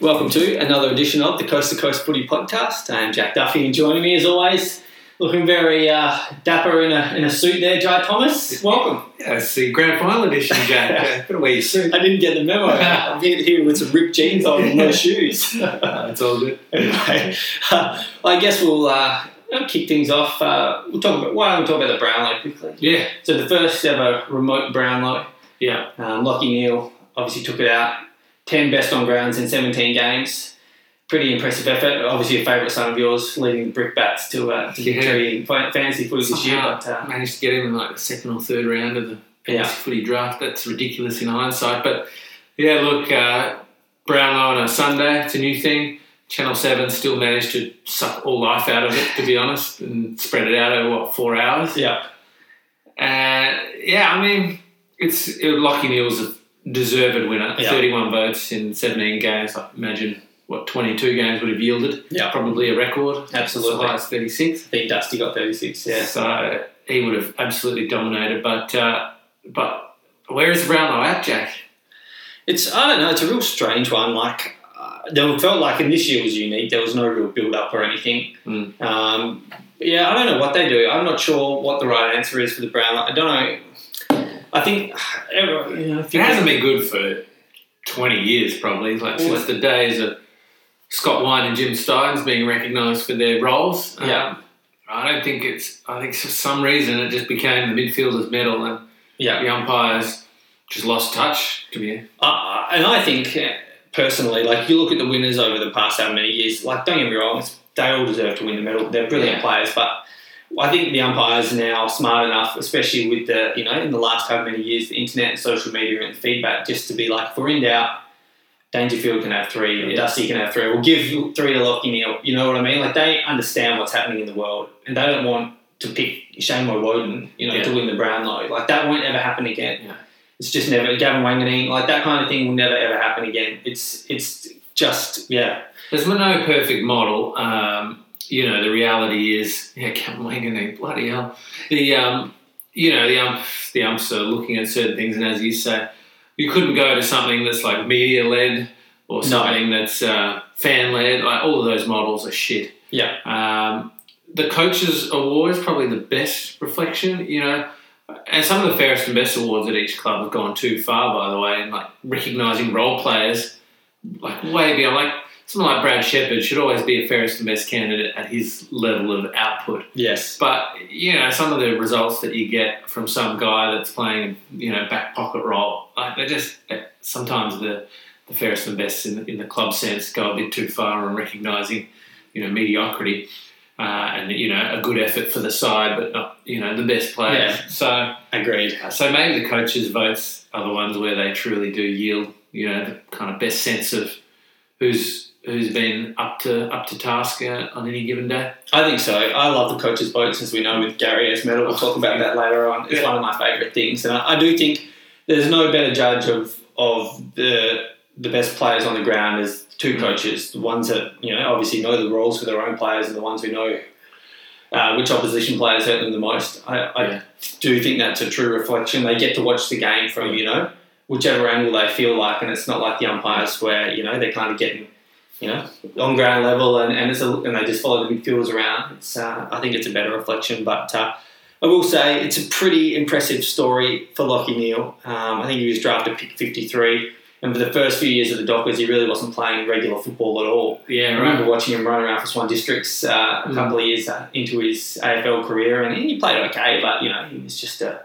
Welcome to another edition of the Coast to Coast Footy Podcast. I'm Jack Duffy, and joining me as always, looking very uh, dapper in a, in a suit there, Jai Thomas. Welcome. Yeah, it's the grand final edition, Jack. Gotta wear your suit. I didn't get the memo. I'm here, here with some ripped jeans on and no shoes. Uh, it's all good. anyway, uh, I guess we'll uh, kick things off. Uh, we'll talk about why don't we talk about the Brownlow quickly? Yeah, So the first ever remote Brownlow, yeah. um, Lachie Neale obviously took it out. Ten best on grounds in 17 games. Pretty impressive effort. Obviously, a favourite son of yours, leading the Brickbats to, uh, to Yeah. victory in fantasy footy this year. But uh, managed to get him in like the second or third round of the fantasy Yeah. footy draft. That's ridiculous in hindsight. But yeah, look, uh, Brownlow on a Sunday, it's a new thing. Channel 7 still managed to suck all life out of it, to be honest, and spread it out over, what, four hours? yeah, Uh, yeah, I mean, it's it, Lachie Neale's a deserved winner. Yeah. 31 votes in 17 games. I imagine what 22 games would have yielded. Yeah. probably a record. Absolutely. Highest 36. I think Dusty got 36. Yeah. So he would have absolutely dominated. But uh, but where is the Brownlow at, Jack? It's I don't know. It's a real strange one. Like uh, there felt like, and this year was unique. There was no real build up or anything. Mm. Um, yeah, I don't know what they do. I'm not sure what the right answer is for the Brownlow. I don't know. I think everyone- you know, It hasn't been good for 20 years, probably. Like since the days of Scott Wynd and Jim Stynes being recognised for their roles. Yeah. Um, I don't think it's. I think for some reason it just became the midfielders' medal, and yeah, the umpires just lost touch. To be Uh, and I think uh, personally, like you look at the winners over the past how many years, like don't get me wrong, they all deserve to win the medal. They're brilliant Yeah. players, but I think the umpires now are smart enough, especially with the you know in the last how many years, the internet and social media and feedback, just to be like, if we're in doubt. Dangerfield can have three, Yeah. Dusty can have three. We'll give three to Lachie Neale. You know what I mean? Like they understand what's happening in the world, and they don't want to pick Shane Woewodin, you know, Yeah. to win the Brownlow. Like that won't ever happen again. Yeah. It's just never Gavin Wanganeen, like that kind of thing will never ever happen again. It's it's just yeah, there's no perfect model. Um, you know, the reality is, yeah, Cam Wanganeen, bloody hell. The um, you know, the ump, the umps are looking at certain things, and as you say, you couldn't go to something that's like media led or No. something that's uh, fan led. Like all of those models are shit. yeah, Um, the coaches award is probably the best reflection, you know. And some of the fairest and best awards at each club have gone too far, by the way, and like recognising role players, like way beyond. Like someone like Brad Sheppard should always be a fairest and best candidate at his level of output. yes, But you know, some of the results that you get from some guy that's playing, you know, back pocket role, like they're just sometimes the the fairest and best in, in the club sense go a bit too far on recognising, you know, mediocrity. Uh, and you know a good effort for the side, but not you know the best player. Yeah. So agreed. so maybe the coaches' votes are the ones where they truly do yield, you know, the kind of best sense of who's who's been up to up to task uh, on any given day. I think so. I love the coaches' votes, as we know with Gary Ayres Medal. We'll talk about that later on. It's Yeah. one of my favourite things, and I, I do think there's no better judge of of the the best players on the ground as two coaches. The ones that you know obviously know the rules for their own players, and the ones who know uh, which opposition players hurt them the most. I, I Yeah. do think that's a true reflection. They get to watch the game from you know whichever angle they feel like, and it's not like the umpires where you know they're kind of getting you know on ground level and and, it's a, and they just follow the midfielders around. It's uh, I think it's a better reflection, but. Uh, I will say it's a pretty impressive story for Lachie Neale. Um, I think he was drafted pick 53, and for the first few years of the Dockers, he really wasn't playing regular football at all. Yeah. I Yeah, remember watching him run around for Swan Districts uh, a Mm. couple of years uh, into his AFL career, and he played okay, but you know he was just a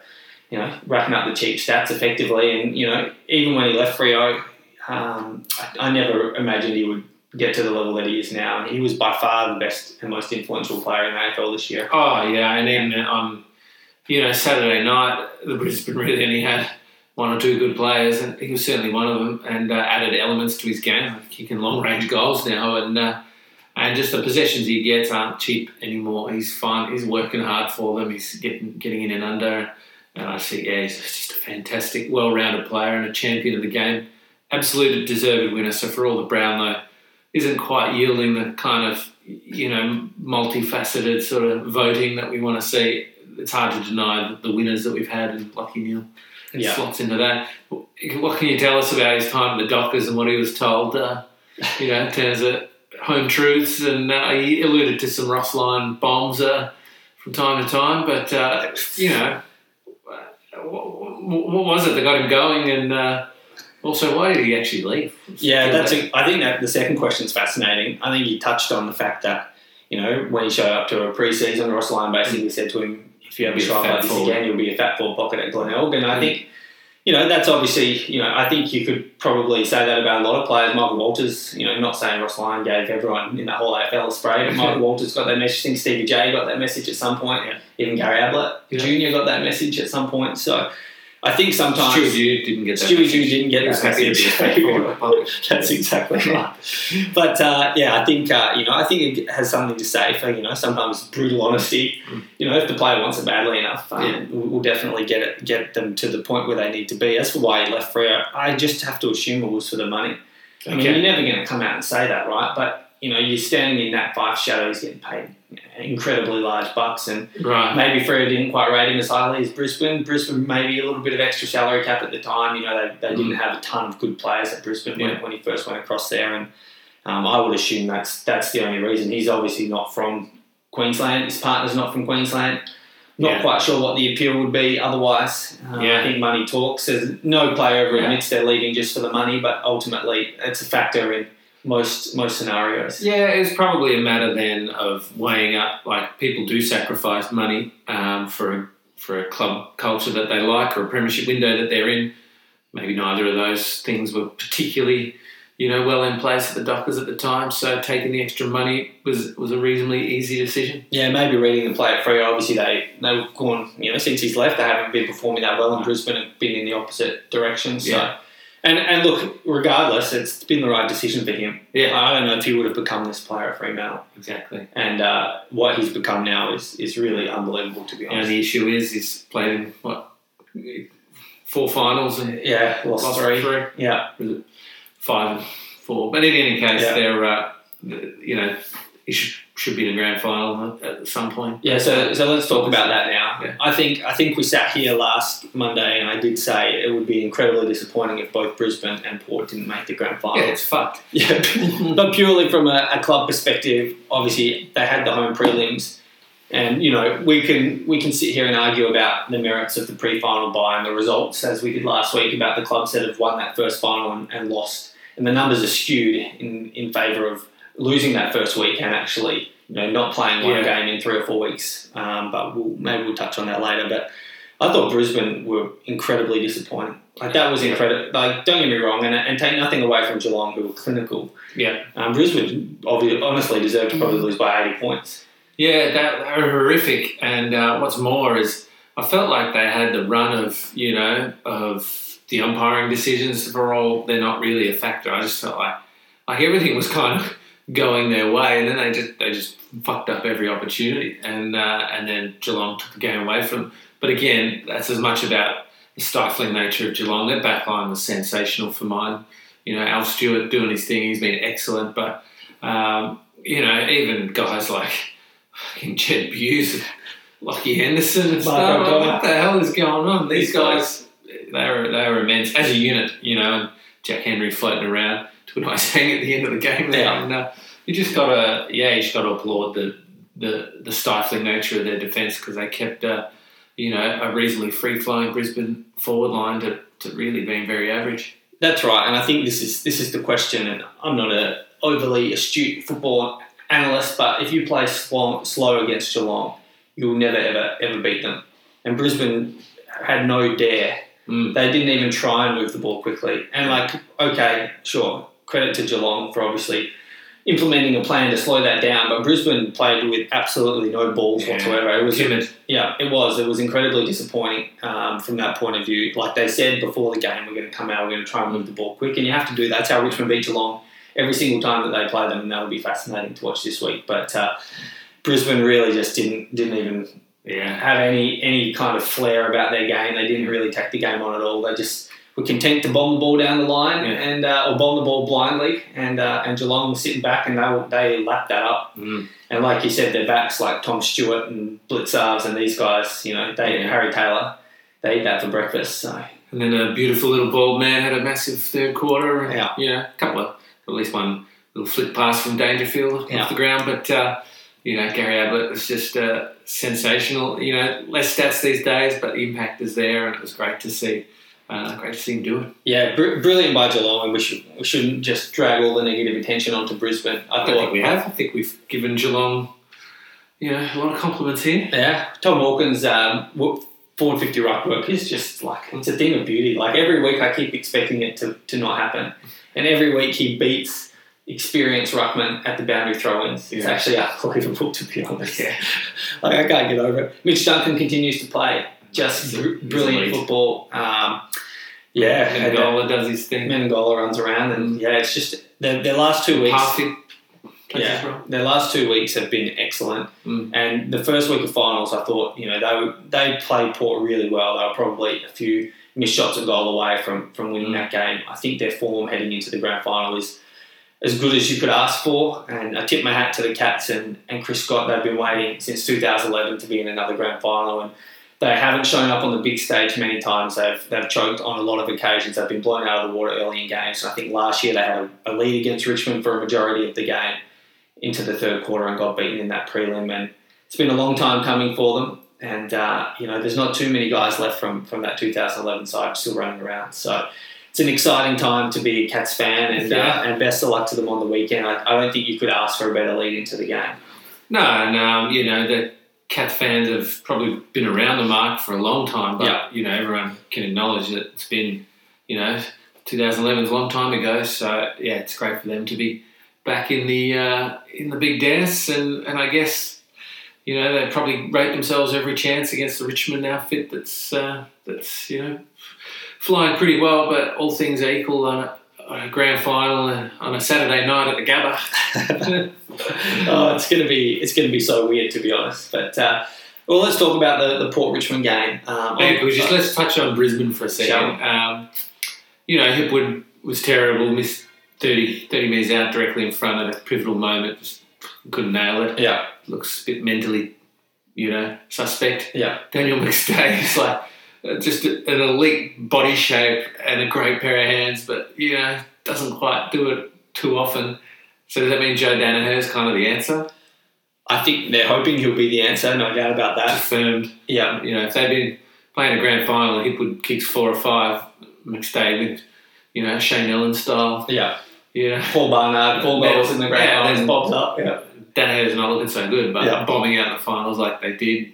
you know racking up the cheap stats effectively, and you know even when he left Freo, um, I, I never imagined he would get to the level that he is now, and he was by far the best and most influential player in the AFL this year. Oh yeah, and then on you know Saturday night the Brisbane really only had one or two good players, and he was certainly one of them, and uh, added elements to his game, kicking long range goals now, and uh, and just the possessions he gets aren't cheap anymore. He's fine. He's working hard for them. He's getting getting in and under, and I see yeah, he's just a fantastic, well rounded player and a champion of the game. Absolute deserved winner. So for all the Brownlow isn't quite yielding the kind of you know multifaceted sort of voting that we want to see. It's hard to deny the winners that we've had, and Lachie Neale Yeah. slots into that. What can you tell us about his time at the Dockers and what he was told uh, you know, in terms of home truths, and uh, he alluded to some Ross Lyon bombs uh, from time to time. But uh, you know, what, what, was it that got him going, and uh, also why did he actually leave? Yeah, that's. A, I think that the second question is fascinating. I think you touched on the fact that you know when he showed up to a pre-season, Ross Lyon basically said to him, "If you ever strike like this again, you'll be a fat forward pocket at Glenelg." And I mm. think you know, that's obviously, you know, I think you could probably say that about a lot of players. Michael Walters, you know, not saying Ross Lyon gave everyone in that whole AFL a spray, but Michael Walters got that message. I think Stevie J got that message at some point. Yeah. Even Gary Ablett yeah. Jr. got that message at some point. So I think sometimes Stuart Dew didn't get that. Stuart Dew didn't get that message. That's exactly right. But uh, yeah, I think uh, you know, I think it has something to say for you know sometimes brutal honesty. Mm. You know, if the player wants it badly enough, um, yeah. we'll definitely get it, get them to the point where they need to be. As for why he left Freo, I just have to assume it was for the money. I mean, you're never going to come out and say that, right? But you know, you're standing in that five shadows getting paid incredibly large bucks, and right. maybe Freo didn't quite rate him as highly as Brisbane. Brisbane maybe a little bit of extra salary cap at the time. You know, they, they mm. didn't have a ton of good players at Brisbane yeah. when, when he first went across there, and um, I would assume that's that's the only reason. He's obviously not from Queensland. His partner's not from Queensland. Not yeah. quite sure what the appeal would be otherwise. Uh, yeah. I think money talks. There's no player ever admits they're leaving just for the money, but ultimately it's a factor in most most scenarios. Yeah, it's probably a matter then of weighing up. Like people do sacrifice money um, for a, for a club culture that they like or a premiership window that they're in. Maybe neither of those things were particularly, you know, well in place at the Dockers at the time. So taking the extra money was was a reasonably easy decision. Yeah, maybe reading the play at Freo. Obviously, they they've gone. You know, since he's left, they haven't been performing that well in Brisbane and been in the opposite direction. So. Yeah and and look, regardless, it's been the right decision for him. Yeah, I don't know if he would have become this player at Fremantle. Exactly. And uh, what he's become now is is really unbelievable to be honest. And the issue is he's played in what four finals and yeah, lost, lost three. three. Yeah, five and four. But in any case, yeah. they're uh, you know he should should be in a grand final at some point. Yeah, so so let's talk about that now. Yeah. I think I think we sat here last Monday and I did say it would be incredibly disappointing if both Brisbane and Port didn't make the grand final. Yeah, it's fucked. Yeah, but purely from a, a, club perspective, obviously they had the home prelims, and you know we can we can sit here and argue about the merits of the pre-final bye and the results as we did last week about the clubs that have won that first final and, and lost, and the numbers are skewed in in favour of losing that first week and actually you know not playing one yeah. game in three or four weeks. Um, but we'll, maybe we'll touch on that later. But I thought Brisbane were incredibly disappointing. Like that was incredible. Like don't get me wrong, and, and take nothing away from Geelong, who were clinical. Yeah, um, Brisbane obviously, honestly deserved to probably lose by eighty points. Yeah, that, were horrific. And uh, what's more is I felt like they had the run of you know of the umpiring decisions for all. They're not really a factor. I just felt like like everything was kind of going their way, and then they just they just fucked up every opportunity, and uh, and then Geelong took the game away from them. But again, that's as much about the stifling nature of Geelong. Their backline was sensational for mine. You know, Al Stewart doing his thing, he's been excellent, but um, you know, even guys like fucking Jed Bews, Lachie Henderson, and stuff. what the hell is going on? These guys, they were they were immense as a unit. You know, and Jack Henry floating around to a nice hang at the end of the game there. Yeah. And, uh, you just got to, yeah, you just got to applaud the, the, the stifling nature of their defence because they kept, uh, you know, a reasonably free flowing Brisbane forward line to, to really being very average. That's right, and I think this is this is the question. And I'm not a overly astute football analyst, but if you play slow, slow against Geelong, you'll never ever ever beat them. And Brisbane had no dare. Mm. They didn't even try and move the ball quickly. And like, okay, sure, credit to Geelong for obviously implementing a plan to slow that down. But Brisbane played with absolutely no balls yeah. whatsoever. It was timid. Yeah, it was. It was incredibly disappointing um, from that point of view. Like they said before the game, we're going to come out, we're going to try and move the ball quick, and you have to do that. That's how Richmond beat Geelong every single time that they play them, and that'll be fascinating to watch this week. But uh, Brisbane really just didn't didn't even yeah. have any any kind of flair about their game. They didn't really take the game on at all. They just were content to bomb the ball down the line yeah. and uh, or bomb the ball blindly, and uh, and Geelong was sitting back and they they lapped that up. Mm. And like you said, their backs like Tom Stewart and Blicavs and these guys, you know, they yeah. Harry Taylor, they eat that for breakfast. So. And then a beautiful little bald man had a massive third quarter. And, yeah, you know, a couple of at least one little flip pass from Dangerfield Yeah. off the ground. But uh, you know, Gary Ablett was just uh, sensational. You know, less stats these days, but the impact is there, and it was great to see. Uh, great to see him do it. Yeah, br- brilliant by Geelong, and we, should, we shouldn't just drag all the negative attention onto Brisbane. I I thought think we have. I think we've given Geelong, you know, a lot of compliments here. Yeah, Tom Hawkins' um, forward 50 ruck work is just like, it's a thing of beauty. Like every week I keep expecting it to, to not happen. And every week he beats experienced ruckman at the boundary throw-ins. It's Yeah. actually unbelievable, to be honest. Yeah. Like I can't get over it. Mitch Duncan continues to play just br- brilliant football. Um, yeah, And and, uh, does his thing. Menegola runs around, and yeah, it's just their, their last two weeks. Yeah. Their last two weeks have been excellent, Mm. and the first week of finals, I thought you know they were, they played Port really well. They were probably a few missed shots at goal away from from winning Mm. that game. I think their form heading into the grand final is as good as you could ask for, and I tip my hat to the Cats and, and Chris Scott. They've been waiting since 2011 to be in another grand final, and they haven't shown up on the big stage many times. They've they've choked on a lot of occasions. They've been blown out of the water early in games. I think last year they had a, lead against Richmond for a majority of the game into the third quarter and got beaten in that prelim. And it's been a long time coming for them. And uh, you know, there's not too many guys left from from that 2011 side still running around. So it's an exciting time to be a Cats fan, and Yeah. uh, and best of luck to them on the weekend. I, I don't think you could ask for a better lead into the game. No, and um, you know the Cat fans have probably been around the mark for a long time, but Yeah. you know everyone can acknowledge that it's been, you know, 2011 is a long time ago. So yeah, it's great for them to be back in the uh, in the big dance, and and I guess you know they probably rate themselves every chance against the Richmond outfit that's uh, that's you know flying pretty well, but all things equal on a, grand final on a Saturday night at the Gabba. oh, it's gonna be it's gonna be so weird to be honest. But uh, well, let's talk about the, the Port Richmond game. Um, Yeah, just let's touch on Brisbane for a second. Um, you know, Hipwood was terrible, missed 30, 30 metres out directly in front at a pivotal moment, just couldn't nail it. yeah, Looks a bit mentally, you know, suspect. yeah, Daniel McStay is like Uh, just a- an elite body shape and a great pair of hands, but, you know, doesn't quite do it too often. So does that mean Joe Daniher is kind of the answer? I think they're hoping he'll be the answer. No doubt about that. Affirmed Yeah, you know, if they'd been playing a grand final, Hipwood kicks four or five, McStay with, you know, Shane Ellen style, yeah. know, Paul Barnard, Paul goals in the grand Yeah, finals, pops up. Yeah, Daniher's not looking so good, but Yeah. bombing out in the finals like they did,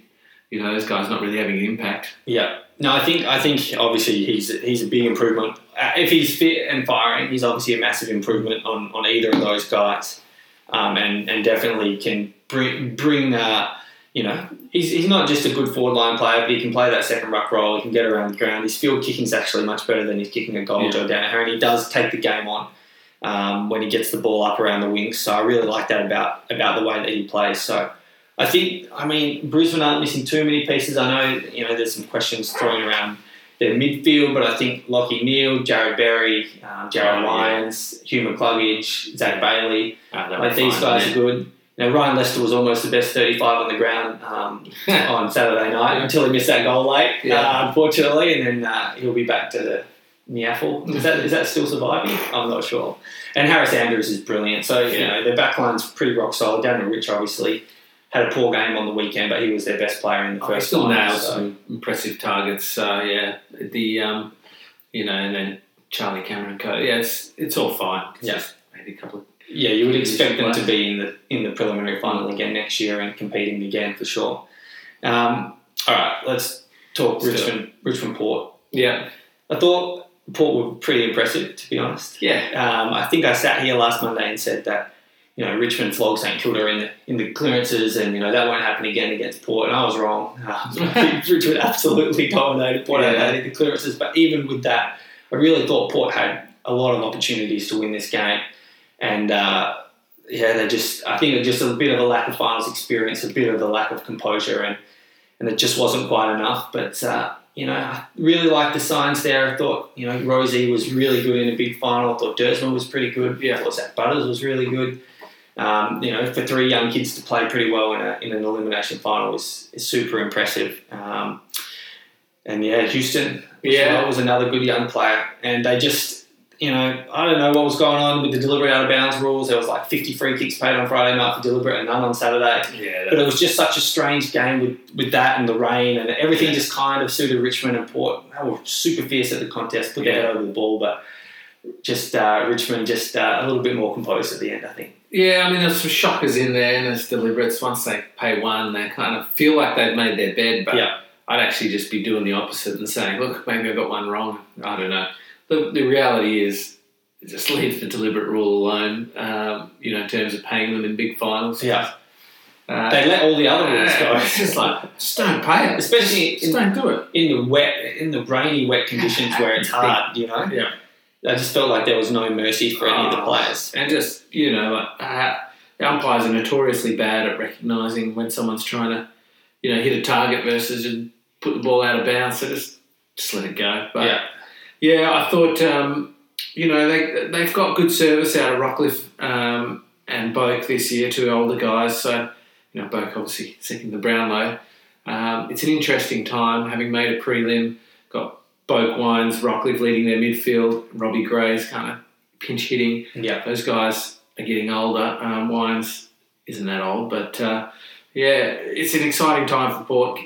you know, those guys not really having an impact. yeah. No, I think I think obviously he's he's a big improvement. Uh, if he's fit and firing, he's obviously a massive improvement on, on either of those guys, um, and and definitely can bring bring. Uh, you know, he's, he's not just a good forward line player, but he can play that second ruck role. He can get around the ground. His field kicking is actually much better than his kicking a goal, Yeah. Joe Daniher, and he does take the game on um, when he gets the ball up around the wings. So I really like that about about the way that he plays. So I think, I mean, Brisbane aren't missing too many pieces. I know, you know, there's some questions thrown around their midfield, but I think Lachie Neale, Jarrod Berry, um, Jarryd Oh, yeah. Lyons, Hugh McCluggage, Zach Bailey, they like these fine, guys yeah. are good. Now Ryan Lester was almost the best 35 on the ground um, on Saturday night until he missed that goal late, Yeah. uh, unfortunately, and then uh, he'll be back to the NEAFL. Is that is that still surviving? I'm not sure. And Harris Andrews is brilliant. So you Yeah. know their backline's pretty rock solid. Daniel Rich obviously had a poor game on the weekend, but he was their best player in the first. Oh, he first. still final, nails so- some impressive targets. So yeah, the um, you know, and then Charlie Cameron Code. Yeah, it's it's all fine. It's Yeah. maybe a couple of Yeah, you would expect them to be in the in the preliminary final again next year and competing again for sure. Um, all right, let's talk Richmond Richmond Port. yeah, I thought Port were pretty impressive, to be honest. yeah. Um, I think I sat here last Monday and said that you know Richmond flogged St Kilda in the in the clearances, and you know that won't happen again against Port, and I was wrong. Um, Richmond absolutely dominated Port Yeah. In the clearances, but even with that, I really thought Port had a lot of opportunities to win this game, and. Uh, yeah, they just. I think just a bit of a lack of finals experience, a bit of a lack of composure, and and it just wasn't quite enough. But uh, you know, I really liked the signs there. I thought you know Rosie was really good in a big final. I thought Duursma was pretty good. Yeah. I thought Zach Butters was really good. Um, you know, for three young kids to play pretty well in, a, in an elimination final is, is super impressive. Um, and yeah, Houston Yeah. well was another good young player, and they just you know, I don't know what was going on with the deliberate out of bounds rules. There was like 50 free kicks paid on Friday night for deliberate and none on Saturday. Yeah, But it was just such a strange game with, with that and the rain and everything just kind of suited Richmond and Port. They were super fierce at the contest, put their head over the ball, but just uh, Richmond just uh, a little bit more composed at the end, I think. Yeah, I mean, there's some shockers in there, and there's deliberates. Once they pay one, they kind of feel like they've made their bed, but Yeah. I'd actually just be doing the opposite and saying, look, maybe I got one wrong. I don't know. The, the reality is, just leave the deliberate rule alone, um, you know, in terms of paying them in big finals. Yeah. Uh, They let all the other rules go. it's just like, just don't pay it. Especially just in, don't do it. in the wet, in the rainy, wet conditions where it's hard, you know? Yeah. I just felt like there was no mercy for any of the Oh. players. And just, you know, uh, umpires are notoriously bad at recognising when someone's trying to, you know, hit a target versus and put the ball out of bounds. So just, just let it go. But yeah. yeah, I thought, um, you know, they, they've got good service out of Rockliff um, and Boak this year, two older guys. So, you know, Boak obviously second the Brownlow. Um, it's an interesting time, having made a prelim, got Boak Wines, Rockliff leading their midfield, Robbie Gray's kind of pinch hitting Yeah. those guys are getting older. Um, Wines isn't that old, but uh, yeah, it's an exciting time for Port,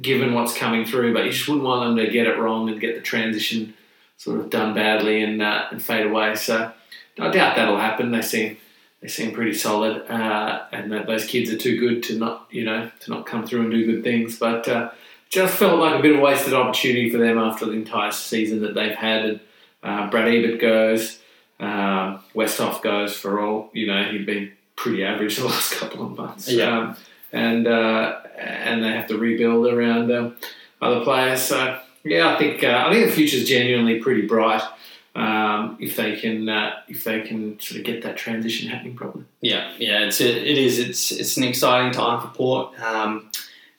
given what's coming through. But you just wouldn't want them to get it wrong and get the transition sort of done badly and uh, and fade away. So I doubt that'll happen. They seem they seem pretty solid, uh, and that those kids are too good to not you know to not come through and do good things. But uh, just felt like a bit of wasted opportunity for them after the entire season that they've had. And uh, Brad Ebert goes. Um, Westhoff goes for all you know. He'd been pretty average the last couple of months. Yeah. Um, and uh, and they have to rebuild around um, other players. So yeah, I think uh, I think the future's genuinely pretty bright um, if they can uh, if they can sort of get that transition happening properly. Yeah, yeah, it's it is. It's it's an exciting time for Port. Um,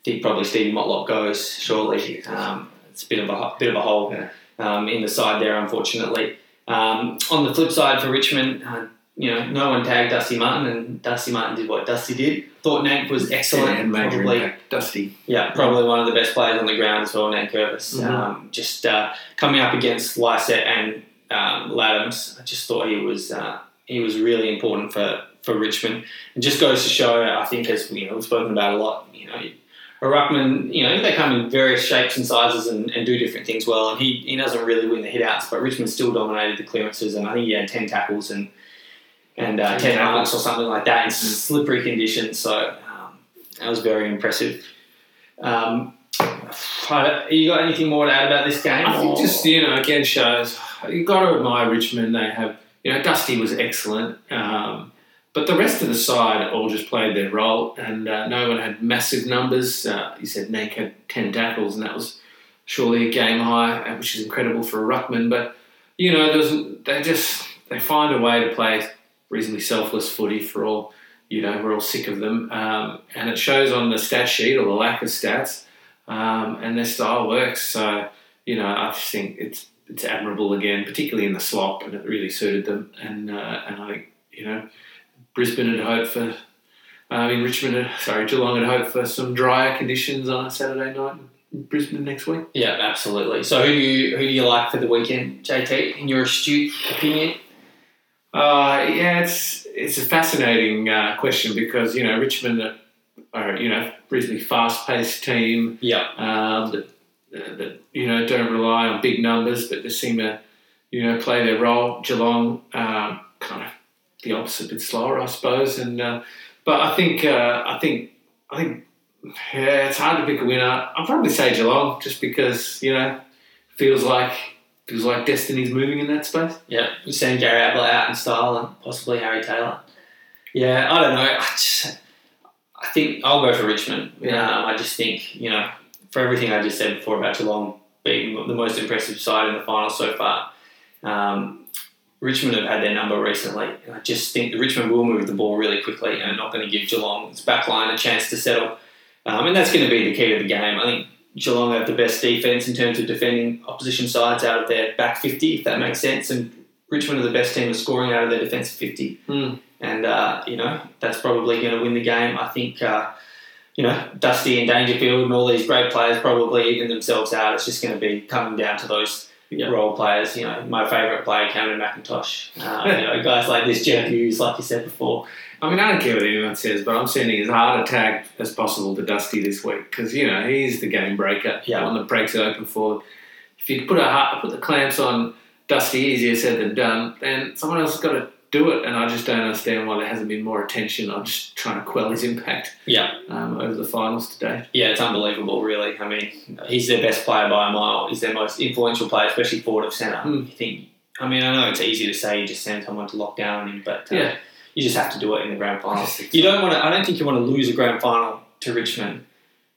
think probably Stevie Motlop goes shortly. Um, it's a bit of a bit of a hole Yeah. um, in the side there, unfortunately. Um, on the flip side for Richmond, uh, you know, no one tagged Dusty Martin, and Dusty Martin did what Dusty did. Thought Nank was excellent. and major probably, impact. Dusty. yeah, probably one of the best players on the ground as well, Nankervis. Mhm. Um, just uh, coming up against Lycett and um, Ladhams, I just thought he was uh, he was really important for, for Richmond. It just goes to show, I think, as you know, we've spoken about a lot. You know, a ruckman, you know, they come in various shapes and sizes and, and do different things well. And he, he doesn't really win the hitouts, but Richmond still dominated the clearances, and I think he had ten tackles and and uh, 10 ten marks or something like that in slippery conditions. So um, that was very impressive. Um, you got anything more to add about this game? I think or- just you know again shows you've got to admire Richmond. They have you know Dusty was excellent, um, but the rest of the side all just played their role, and uh, no one had massive numbers. Uh, you said Nank had ten tackles, and that was surely a game high, uh, which is incredible for a ruckman. But you know, there's they just they find a way to play reasonably selfless footy for all. You know, we're all sick of them, um, and it shows on the stat sheet or the lack of stats. Um, and their style works. So you know, I just think it's it's admirable again, particularly in the slop, and it really suited them. And uh, and I think you know, Brisbane had hoped for. I mean, Richmond, had, sorry, Geelong had hoped for some drier conditions on a Saturday night in Brisbane next week. Yeah, absolutely. So who do you who do you like for the weekend, JT? In your astute opinion? Uh, yeah, it's it's a fascinating uh, question because you know Richmond are, you know reasonably fast paced team. Yeah, um, that, uh, that you know don't rely on big numbers, but just seem to you know play their role. Geelong, um, kind of the opposite, a bit slower, I suppose. And uh, but I think uh, I think I think yeah, it's hard to pick a winner. I'll probably say Geelong, just because you know feels like feels like destiny's moving in that space. yeah. You send Gary Ablett out in style and possibly Harry Taylor. Yeah, I don't know. I just I think I'll go for Richmond. Yeah. Um, I just think you know for everything I just said before about Geelong being the most impressive side in the final so far. Um, Richmond have had their number recently, and I just think that Richmond will move the ball really quickly and are not going to give Geelong's backline a chance to settle. Um, and that's going to be the key to the game. I think Geelong have the best defence in terms of defending opposition sides out of their back 50, if that makes sense. And Richmond are the best team of scoring out of their defensive 50. Hmm. And, uh, you know, that's probably going to win the game. I think, uh, you know, Dusty and Dangerfield and all these great players probably even themselves out. It's just going to be coming down to those Yeah. role players. You know, my favourite player, Cameron McIntosh. Um, you know, guys like this, Jeff Hughes, like you said before. I mean, I don't care what anyone says, but I'm sending as hard a tag as possible to Dusty this week because you know he's the game breaker, Yeah. the one that breaks it open for. If you put a put the clamps on Dusty, easier said than done, then someone else has got to do it, and I just don't understand why there hasn't been more attention. I'm just trying to quell his impact Yeah. um, over the finals today. Yeah, it's unbelievable, really. I mean, he's their best player by a mile. He's their most influential player, especially forward of centre. You think? I mean, I know it's easy to say you just send someone to lock down him, but uh, Yeah. you just have to do it in the grand final. You don't want to. I don't think you want to lose a grand final to Richmond,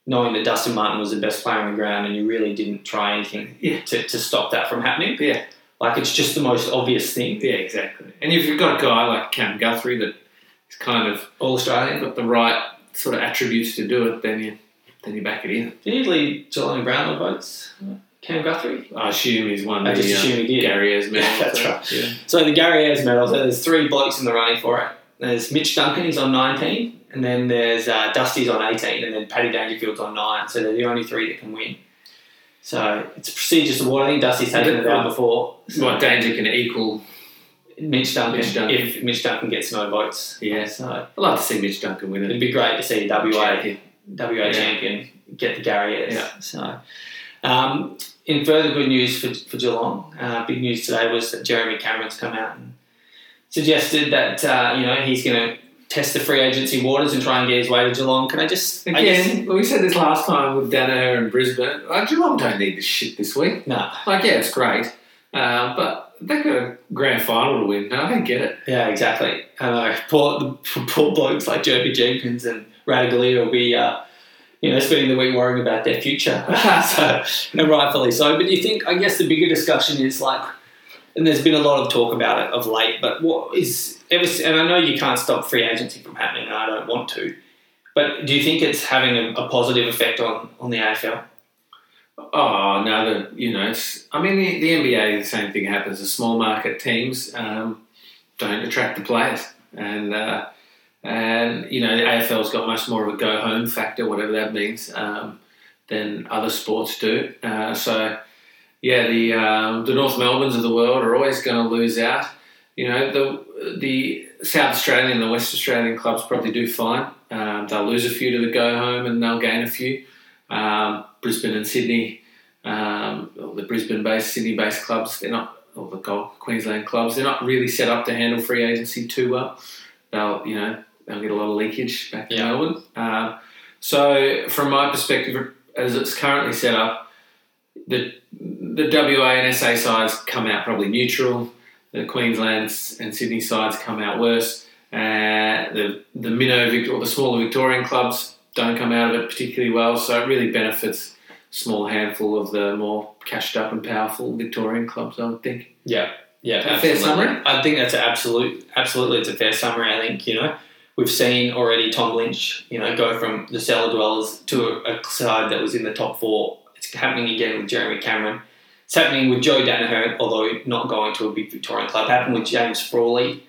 knowing that Dustin Martin was the best player on the ground, and you really didn't try anything Yeah. to, to stop that from happening. Yeah. Like it's just the most obvious thing. Yeah, exactly. And if you've got a guy like Cam Guthrie that is kind of All Australian. got the right sort of attributes to do it, then you then you back it in. Did he lead Geelong Brownlow votes? Cam Guthrie. I assume he's won I the just uh, assume he did. Gary Ayres medal. That's so, right. Yeah. So the Gary Ayres medal, so there's three blokes in the running for it. There's Mitch Duncan, he's on 19, and then there's uh, Dusty's on 18, and then Paddy Dangerfield's on 9. So they're the only three that can win. So it's a prestigious award. I think Dusty's taken it out before. What danger can equal? Mitch Duncan, Mitch Duncan. if Mitch Duncan gets no votes. Yeah. So I'd love to see Mitch Duncan win it. It'd be great to see WA Champion. WA Yeah. champion get the Gary Ayres. Yeah. So, um, in further good news for, for Geelong, uh, big news today was that Jeremy Cameron's come out and suggested that uh, you know he's going to test the free agency waters and try and get his way to Geelong. Can I just I guess- Again, we said this last time with Daniher and Brisbane. Like, Geelong don't need this shit this week. no, Like, yeah, it's great, uh, but they got a grand final to win. No, I don't get it. yeah, exactly. I know poor the poor blokes like Jeremy Jenkins and Ratugolea will be. Uh, you know, spending the week worrying about their future. so, and rightfully so. But you think, I guess the bigger discussion is like, and there's been a lot of talk about it of late, but what is, ever, and I know you can't stop free agency from happening, and I don't want to, but do you think it's having a, a positive effect on, on the AFL? Oh no, the you know, I mean the, the NBA the same thing happens. The small market teams um, don't attract the players, and uh, and you know the AFL's got much more of a go home factor, whatever that means, um, than other sports do. Uh, so yeah, the um, the North Melbournes of the world are always going to lose out. You know the the South Australian and the West Australian clubs probably do fine. Um, they'll lose a few to the go home, and they'll gain a few. Um, Brisbane and Sydney, um, the Brisbane-based, Sydney-based clubs, they're not, or the Gold Queensland clubs, they're not really set up to handle free agency too well. They'll, you know, they'll get a lot of leakage back in Yeah. Melbourne. Um, so, from my perspective, as it's currently set up, the the WA and SA sides come out probably neutral. The Queensland and Sydney sides come out worse. Uh, the the minnow or the smaller Victorian clubs don't come out of it particularly well. So it really benefits a small handful of the more cashed up and powerful Victorian clubs. I would think. Yeah, yeah. Fair summary? I think that's an absolute, absolutely, it's a fair summary. I think you know we've seen already Tom Lynch, you know, go from the cellar dwellers to a, a side that was in the top four. It's happening again with Jeremy Cameron. It's happening with Joe Daniher, although not going to a big Victorian club. Happened with James Frawley.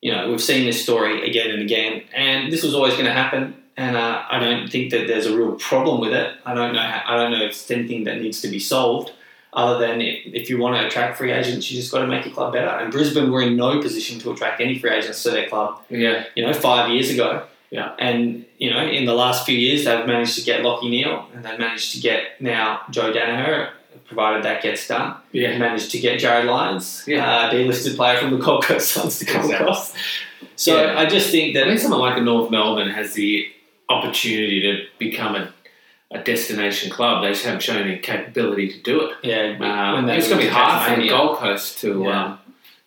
You know, we've seen this story again and again, and this was always going to happen. And uh, I don't think that there's a real problem with it. I don't know. How, I don't know if it's anything that needs to be solved other than if, if you want to attract free agents, you just got to make your club better. And Brisbane were in no position to attract any free agents to their club, Yeah, you know, five years ago. Yeah. And, you know, in the last few years, they've managed to get Lachie Neale and they've managed to get now Joe Danaher, provided that gets done. Yeah, managed to get Jarryd Lyons, Yeah. uh, delisted player from the Gold Coast Suns to come Exactly. across. So Yeah. I just think I that, think someone like a North Melbourne has the opportunity to become a, a destination club. They just haven't shown any capability to do it. yeah, Um, it's going to be hard for the Gold Coast to, Yeah. um,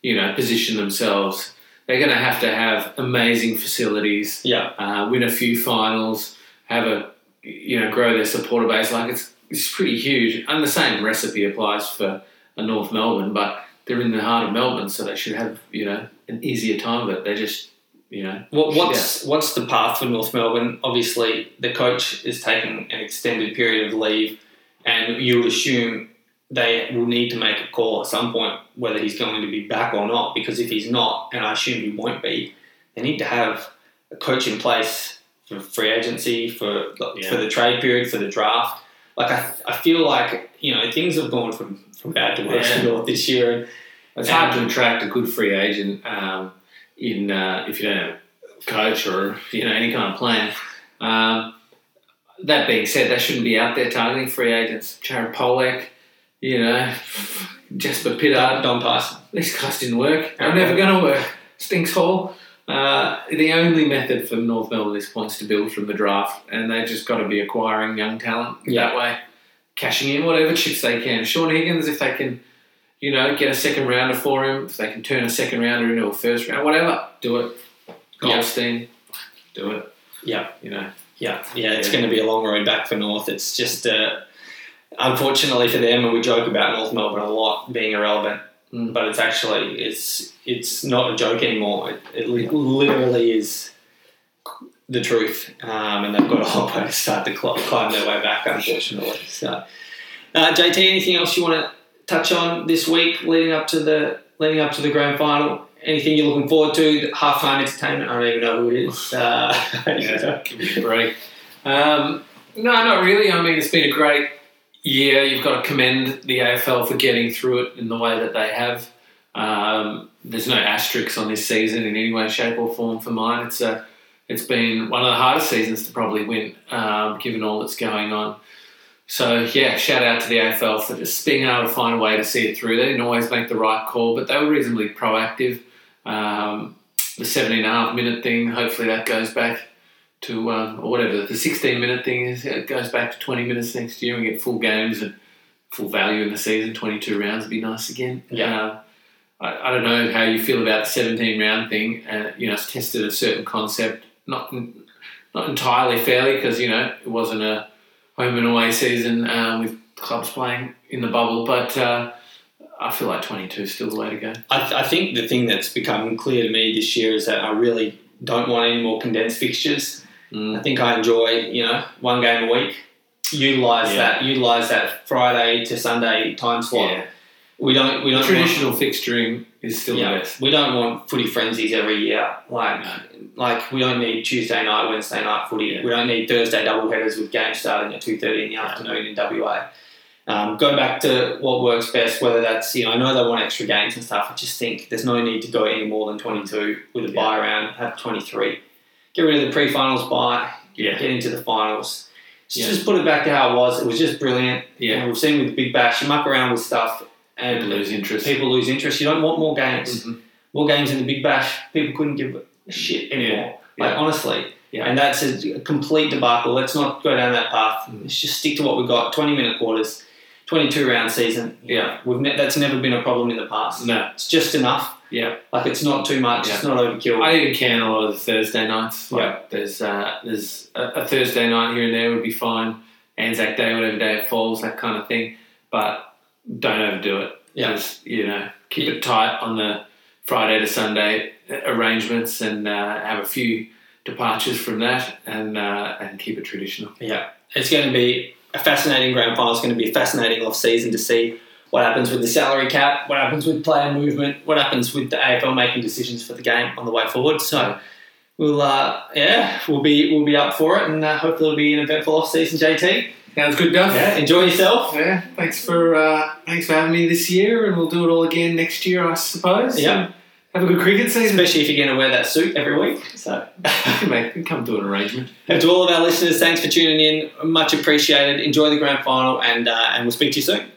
you know, position themselves. They're going to have to have amazing facilities, Yeah, uh, win a few finals, have a, you know, grow their supporter base. Like it's it's pretty huge. And the same recipe applies for a North Melbourne, but they're in the heart of Melbourne, so they should have, you know, an easier time. But they just, you know, What, what's what's the path for North Melbourne? Obviously, the coach is taking an extended period of leave, and you would assume they will need to make a call at some point whether he's going to be back or not. Because if he's not, and I assume he won't be, they need to have a coach in place for free agency, for Yeah. for the trade period, for the draft. Like I, I feel like you know things have gone from from bad to worse Yeah. North this year. And It's hard to attract a good free agent um, in uh, if you don't have a coach or you know any kind of plan. Um, that being said, they shouldn't be out there targeting free agents. Jared Polec, you know, Jasper Pittard. Dom Tyson. These guys didn't work. They're never going to work. Stinks Hall. Uh, the only method for North Melbourne at this point is to build from the draft, and they've just got to be acquiring young talent Yeah. that way, cashing in whatever chips they can. Shaun Higgins, if they can, you know, get a second rounder for him, if they can turn a second rounder into a first round, whatever, do it. Yeah. Goldstein, do it. Yeah. You know, Yeah, yeah, it's Yeah. going to be a long road back for North. It's just, uh, unfortunately for them, and we joke about North Melbourne a lot being irrelevant, Mm. but it's actually it's it's not a joke anymore. It, it li- literally is the truth, um, and they've got a whole way to start to cl- climb their way back, unfortunately. So, uh, JT, anything else you want to touch on this week leading up to the leading up to the grand final? Anything you're looking forward to? Halftime entertainment. I don't even know who it is. Uh, Yeah. give me a break. Um, no, not really. I mean, it's been a great year. You've got to commend the AFL for getting through it in the way that they have. Um, there's no asterisks on this season in any way, shape, or form for mine. It's a, it's been one of the hardest seasons to probably win, um, given all that's going on. So yeah, shout out to the AFL for just being able to find a way to see it through. They didn't always make the right call, but they were reasonably proactive. Um, the 17 and a half minute thing, hopefully that goes back to um, or whatever the 16 minute thing is. It goes back to 20 minutes next year and we get full games and full value in the season. 22 rounds would be nice again. Yeah. Uh, I, I don't know how you feel about the 17 round thing. Uh, you know, it's tested a certain concept, not not entirely fairly because you know it wasn't a home and away season um, with clubs playing in the bubble, but. Uh, I feel like 22 is still the way to go. I, th- I think the thing that's become clear to me this year is that I really don't want any more condensed fixtures. Mm. I think I enjoy, you know, one game a week. Utilize Yeah. that. Utilize that Friday to Sunday time slot. Yeah. We don't. We don't. traditional fixturing is still Want, the best. we don't want footy frenzies every year. Like, like we don't need Tuesday night, Wednesday night footy. Yeah. We don't need Thursday double headers with games starting at two thirty in the afternoon in WA. Um, go back to what works best, whether that's, you know, I know they want extra games and stuff. I just think there's no need to go any more than 22 with a Yeah. bye round, have 23. Get rid of the pre finals bye, Yeah. get into the finals. Just, Yeah. just put it back to how it was. It was just brilliant. Yeah. And we've seen with the Big Bash, you muck around with stuff and People lose interest. people lose interest. You don't want more games. Mhm. More games in the Big Bash, people couldn't give a shit anymore. Yeah. Like, honestly. Yeah. And that's a complete debacle. Let's not go down that path. Mm. Let's just stick to what we've got 20 minute quarters, 22 round season. Yeah. We've ne- that's never been a problem in the past. No. It's just enough. Yeah. Like, it's not too much. It's not overkill. I even can a lot of the Thursday nights. Like Yeah. There's uh, there's a, a Thursday night here and there would be fine. Anzac Day, whatever day it falls, that kind of thing. But don't overdo it. Yeah. Just, you know, keep it tight on the Friday to Sunday arrangements and uh, have a few departures from that and uh, and keep it traditional. Yeah, it's going to be a fascinating grand final. It's going to be a fascinating off season to see what happens with the salary cap, what happens with player movement, what happens with the AFL making decisions for the game on the way forward. So we'll, uh, yeah, we'll be we'll be up for it, and uh, hopefully it'll be an eventful off season. JT, Sounds good, Duff. yeah, enjoy yourself. Yeah, thanks for uh, thanks for having me this year, and we'll do it all again next year, I suppose. Yeah. Have a good cricket season. Especially if you're going to wear that suit every week. So, Mate, come to an arrangement. and to all of our listeners, thanks for tuning in. Much appreciated. Enjoy the grand final, and uh, and we'll speak to you soon.